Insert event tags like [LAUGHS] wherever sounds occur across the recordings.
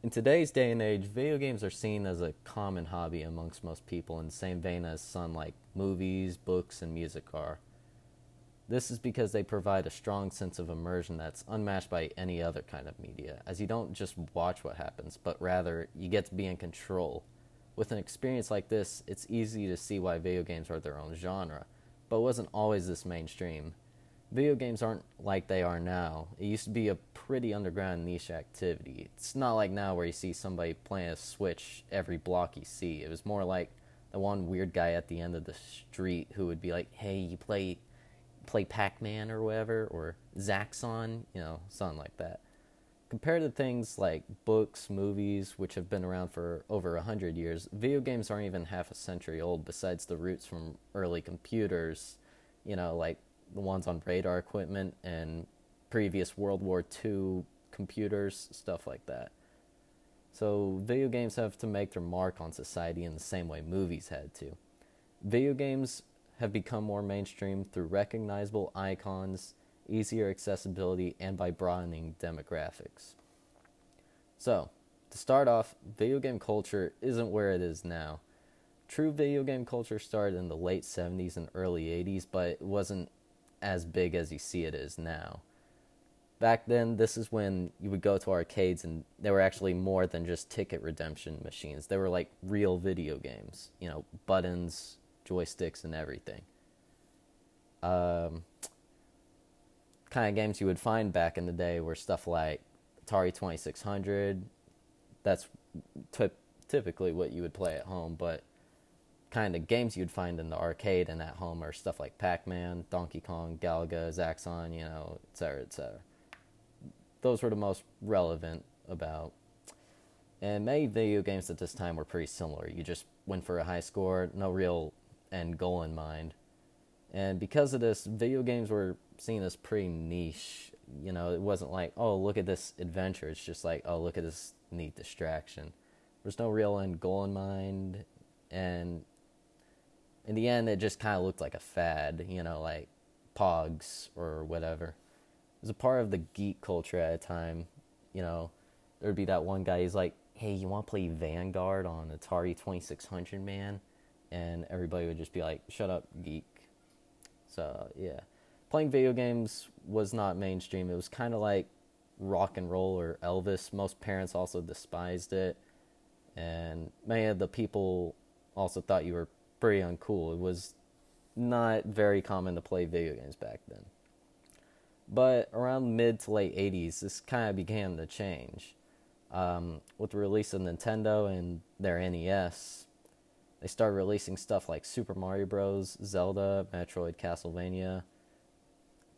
In today's day and age, video games are seen as a common hobby amongst most people in the same vein as some like movies, books, and music are. This is because they provide a strong sense of immersion that's unmatched by any other kind of media, as you don't just watch what happens, but rather you get to be in control. With an experience like this, it's easy to see why video games are their own genre, but it wasn't always this mainstream. Video games aren't like they are now. It used to be a pretty underground niche activity. It's not like now where you see somebody playing a Switch every block you see. It was more like the one weird guy at the end of the street who would be like, "Hey, you play play Pac-Man or whatever or Zaxxon, you know, something like that." Compared to things like books, movies, which have been around for over a hundred years, video games aren't even half a century old. Besides the roots from early computers, you know, like the ones on radar equipment and previous World War II computers, stuff like that. So, video games have to make their mark on society in the same way movies had to. Video games have become more mainstream through recognizable icons, easier accessibility, and by broadening demographics. So, to start off, video game culture isn't where it is now. True video game culture started in the late 70s and early 80s, but it wasn't as big as you see it is now. Back then, this is when you would go to arcades and they were actually more than just ticket redemption machines. They were like real video games, you know, buttons, joysticks, and everything. Um, kind of games you would find back in the day were stuff like Atari 2600. That's t- typically what you would play at home, but kind of games you'd find in the arcade and at home are stuff like Pac-Man, Donkey Kong, Galaga, Zaxxon, you know, et cetera, et cetera. Those were the most relevant about. And many video games at this time were pretty similar. You just went for a high score, no real end goal in mind. And because of this, video games were seen as pretty niche. You know, it wasn't like, oh, look at this adventure. It's just like, oh, look at this neat distraction. There's no real end goal in mind. And in the end, it just kind of looked like a fad, you know, like Pogs or whatever. It was a part of the geek culture at a time. You know, there'd be that one guy. He's like, "Hey, you want to play Vanguard on Atari Twenty Six Hundred, man?" And everybody would just be like, "Shut up, geek." So yeah, playing video games was not mainstream. It was kind of like rock and roll or Elvis. Most parents also despised it, and many of the people also thought you were pretty uncool. It was not very common to play video games back then. But around mid to late 80s, this kind of began to change. Um, with the release of Nintendo and their NES, they started releasing stuff like Super Mario Bros., Zelda, Metroid, Castlevania.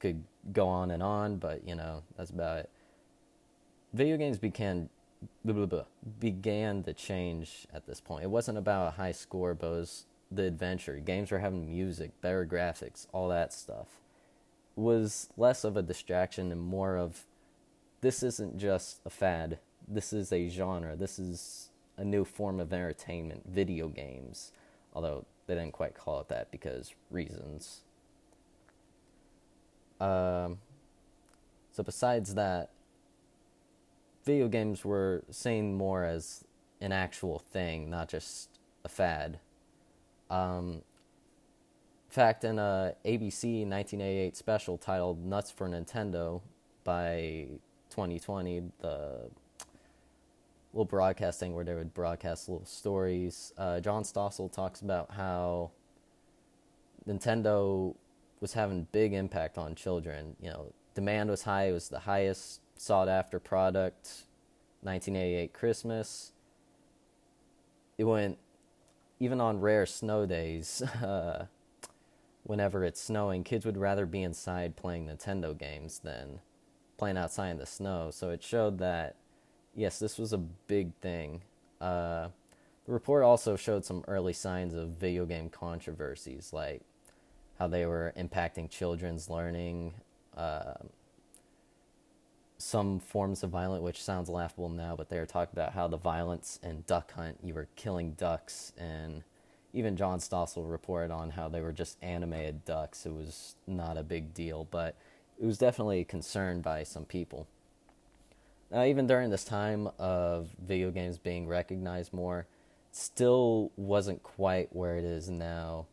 Could go on and on, but you know that's about it. Video games began blah, blah, blah, began to change at this point. It wasn't about a high score, but it was the adventure. Games were having music, better graphics, all that stuff. Was less of a distraction and more of this isn't just a fad. This is a genre. This is a new form of entertainment, video games. Although they didn't quite call it that because reasons. Um, so besides that, video games were seen more as an actual thing, not just a fad. Um, in fact, in a ABC 1988 special titled "Nuts for Nintendo" by 2020, the little broadcasting where they would broadcast little stories, uh, John Stossel talks about how Nintendo was having big impact on children. You know, demand was high; it was the highest sought after product. 1988 Christmas. It went even on rare snow days, [LAUGHS] uh, whenever it's snowing, kids would rather be inside playing Nintendo games than playing outside in the snow. So it showed that, yes, this was a big thing. Uh, the report also showed some early signs of video game controversies, like how they were impacting children's learning, uh, some forms of violence, which sounds laughable now, but they were talking about how the violence in Duck Hunt, you were killing ducks, and even John Stossel reported on how they were just animated ducks. It was not a big deal, but it was definitely a concern by some people. Now, even during this time of video games being recognized more, still wasn't quite where it is now.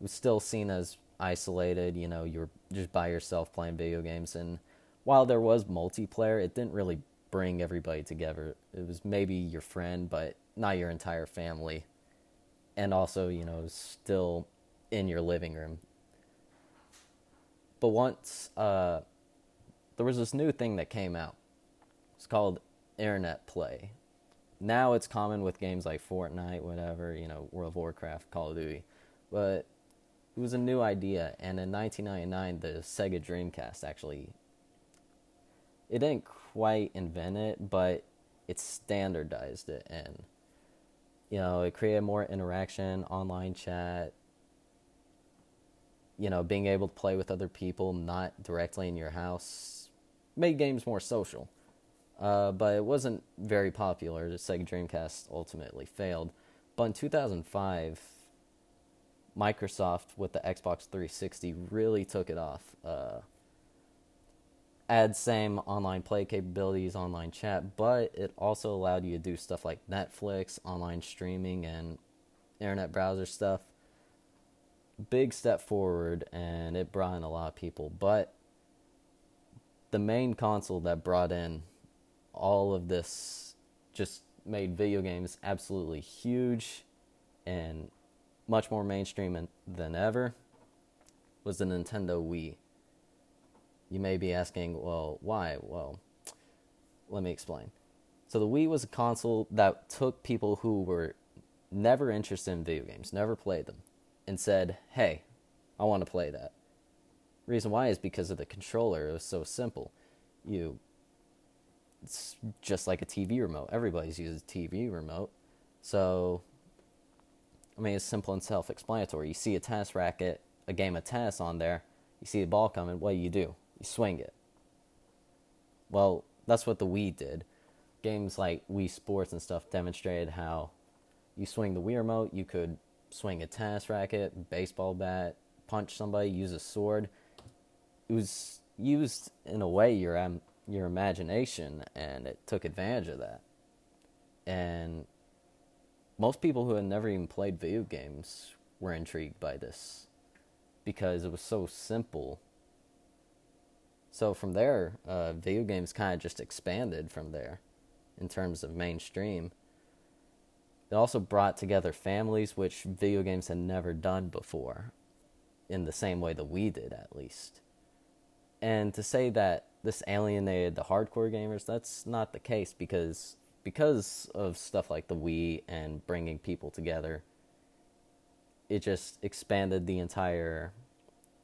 It was still seen as isolated. You know, you were just by yourself playing video games, and while there was multiplayer, it didn't really bring everybody together. It was maybe your friend, but not your entire family. And also, you know, still in your living room. But once uh, there was this new thing that came out, it's called Internet Play. Now it's common with games like Fortnite, whatever, you know, World of Warcraft, Call of Duty. But it was a new idea, and in 1999, the Sega Dreamcast actually. It didn't quite invent it, but it standardized it, and you know, it created more interaction, online chat, you know, being able to play with other people, not directly in your house, made games more social. Uh, but it wasn't very popular. The Sega Dreamcast ultimately failed. But in 2005, Microsoft with the Xbox 360 really took it off. Uh, add same online play capabilities, online chat, but it also allowed you to do stuff like Netflix, online streaming, and internet browser stuff big step forward and it brought in a lot of people. But the main console that brought in all of this just made video games absolutely huge and much more mainstream than ever was the Nintendo Wii. You may be asking, well, why? Well, let me explain. So the Wii was a console that took people who were never interested in video games, never played them, and said, "Hey, I want to play that." Reason why is because of the controller. It was so simple. You it's just like a TV remote. Everybody's used a TV remote. So I mean, it's simple and self-explanatory. You see a tennis racket, a game of tennis on there, you see the ball coming, what do you do? You swing it. Well, that's what the Wii did. Games like Wii Sports and stuff demonstrated how you swing the Wii remote, you could swing a tennis racket, baseball bat, punch somebody, use a sword. It was used in a way your um, your imagination, and it took advantage of that. And most people who had never even played video games were intrigued by this because it was so simple. So from there, uh, video games kind of just expanded from there in terms of mainstream. It also brought together families, which video games had never done before, in the same way that we did, at least. And to say that this alienated the hardcore gamers, that's not the case because because of stuff like the Wii and bringing people together, it just expanded the entire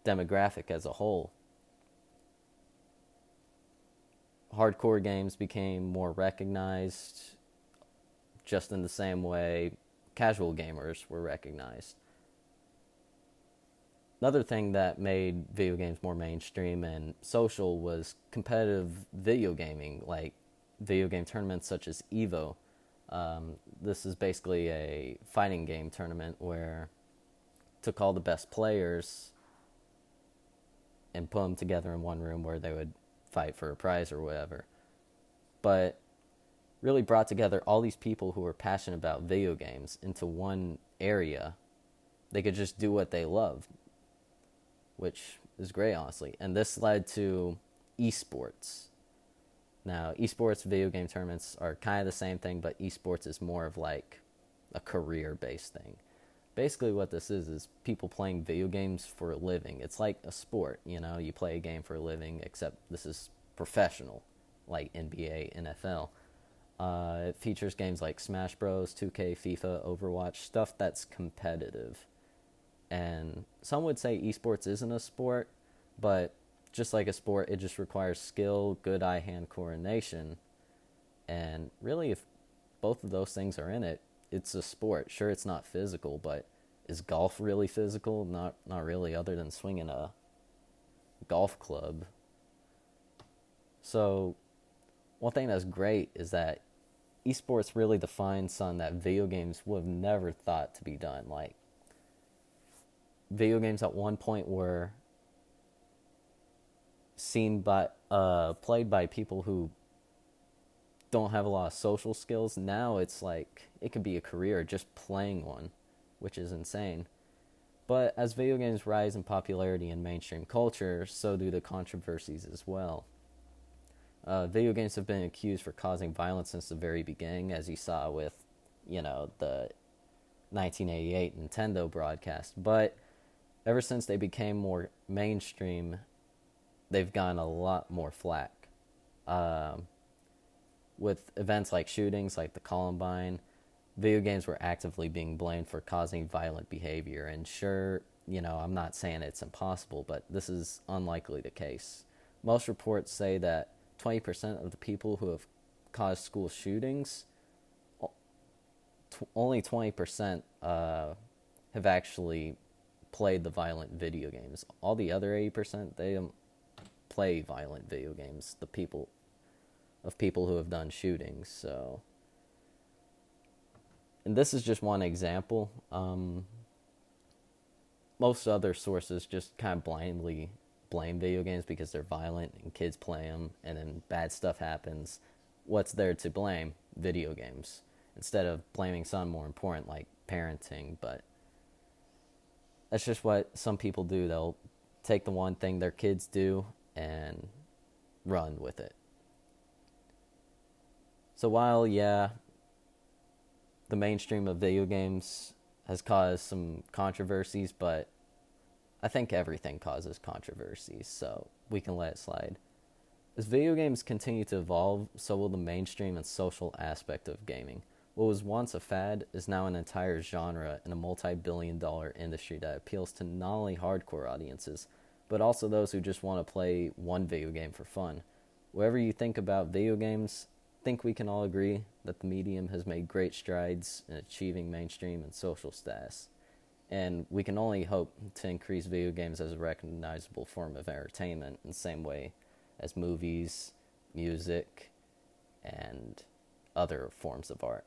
demographic as a whole. Hardcore games became more recognized just in the same way casual gamers were recognized. Another thing that made video games more mainstream and social was competitive video gaming, like video game tournaments such as Evo. Um, this is basically a fighting game tournament where took all the best players and put them together in one room where they would fight for a prize or whatever. But really brought together all these people who were passionate about video games into one area. They could just do what they love, which is great, honestly. And this led to esports. Now, esports video game tournaments are kind of the same thing, but esports is more of like a career based thing. Basically, what this is is people playing video games for a living. It's like a sport, you know, you play a game for a living, except this is professional, like NBA, NFL. Uh, it features games like Smash Bros, 2K, FIFA, Overwatch, stuff that's competitive. And some would say esports isn't a sport, but just like a sport, it just requires skill, good eye hand coordination. And really, if both of those things are in it, it's a sport. Sure, it's not physical, but is golf really physical? Not, not really, other than swinging a golf club. So, one thing that's great is that esports really defines something that video games would have never thought to be done. Like video games at one point were seen by uh, played by people who don't have a lot of social skills. Now it's like it could be a career just playing one, which is insane. But as video games rise in popularity in mainstream culture, so do the controversies as well. Uh, video games have been accused for causing violence since the very beginning, as you saw with, you know, the 1988 Nintendo broadcast. But ever since they became more mainstream, they've gotten a lot more flack. Um, with events like shootings, like the Columbine, video games were actively being blamed for causing violent behavior. And sure, you know, I'm not saying it's impossible, but this is unlikely the case. Most reports say that 20% of the people who have caused school shootings, only 20% uh, have actually played the violent video games. All the other 80%, they don't play violent video games. The people of people who have done shootings. So, and this is just one example. Um, most other sources just kind of blindly blame video games because they're violent and kids play them, and then bad stuff happens. What's there to blame? Video games. Instead of blaming something more important like parenting, but that's just what some people do. They'll take the one thing their kids do and run with it. So while, yeah, the mainstream of video games has caused some controversies, but I think everything causes controversies, so we can let it slide. As video games continue to evolve, so will the mainstream and social aspect of gaming. What was once a fad is now an entire genre in a multi billion dollar industry that appeals to not only hardcore audiences, but also those who just want to play one video game for fun. Whatever you think about video games, think we can all agree that the medium has made great strides in achieving mainstream and social status and we can only hope to increase video games as a recognizable form of entertainment in the same way as movies, music, and other forms of art.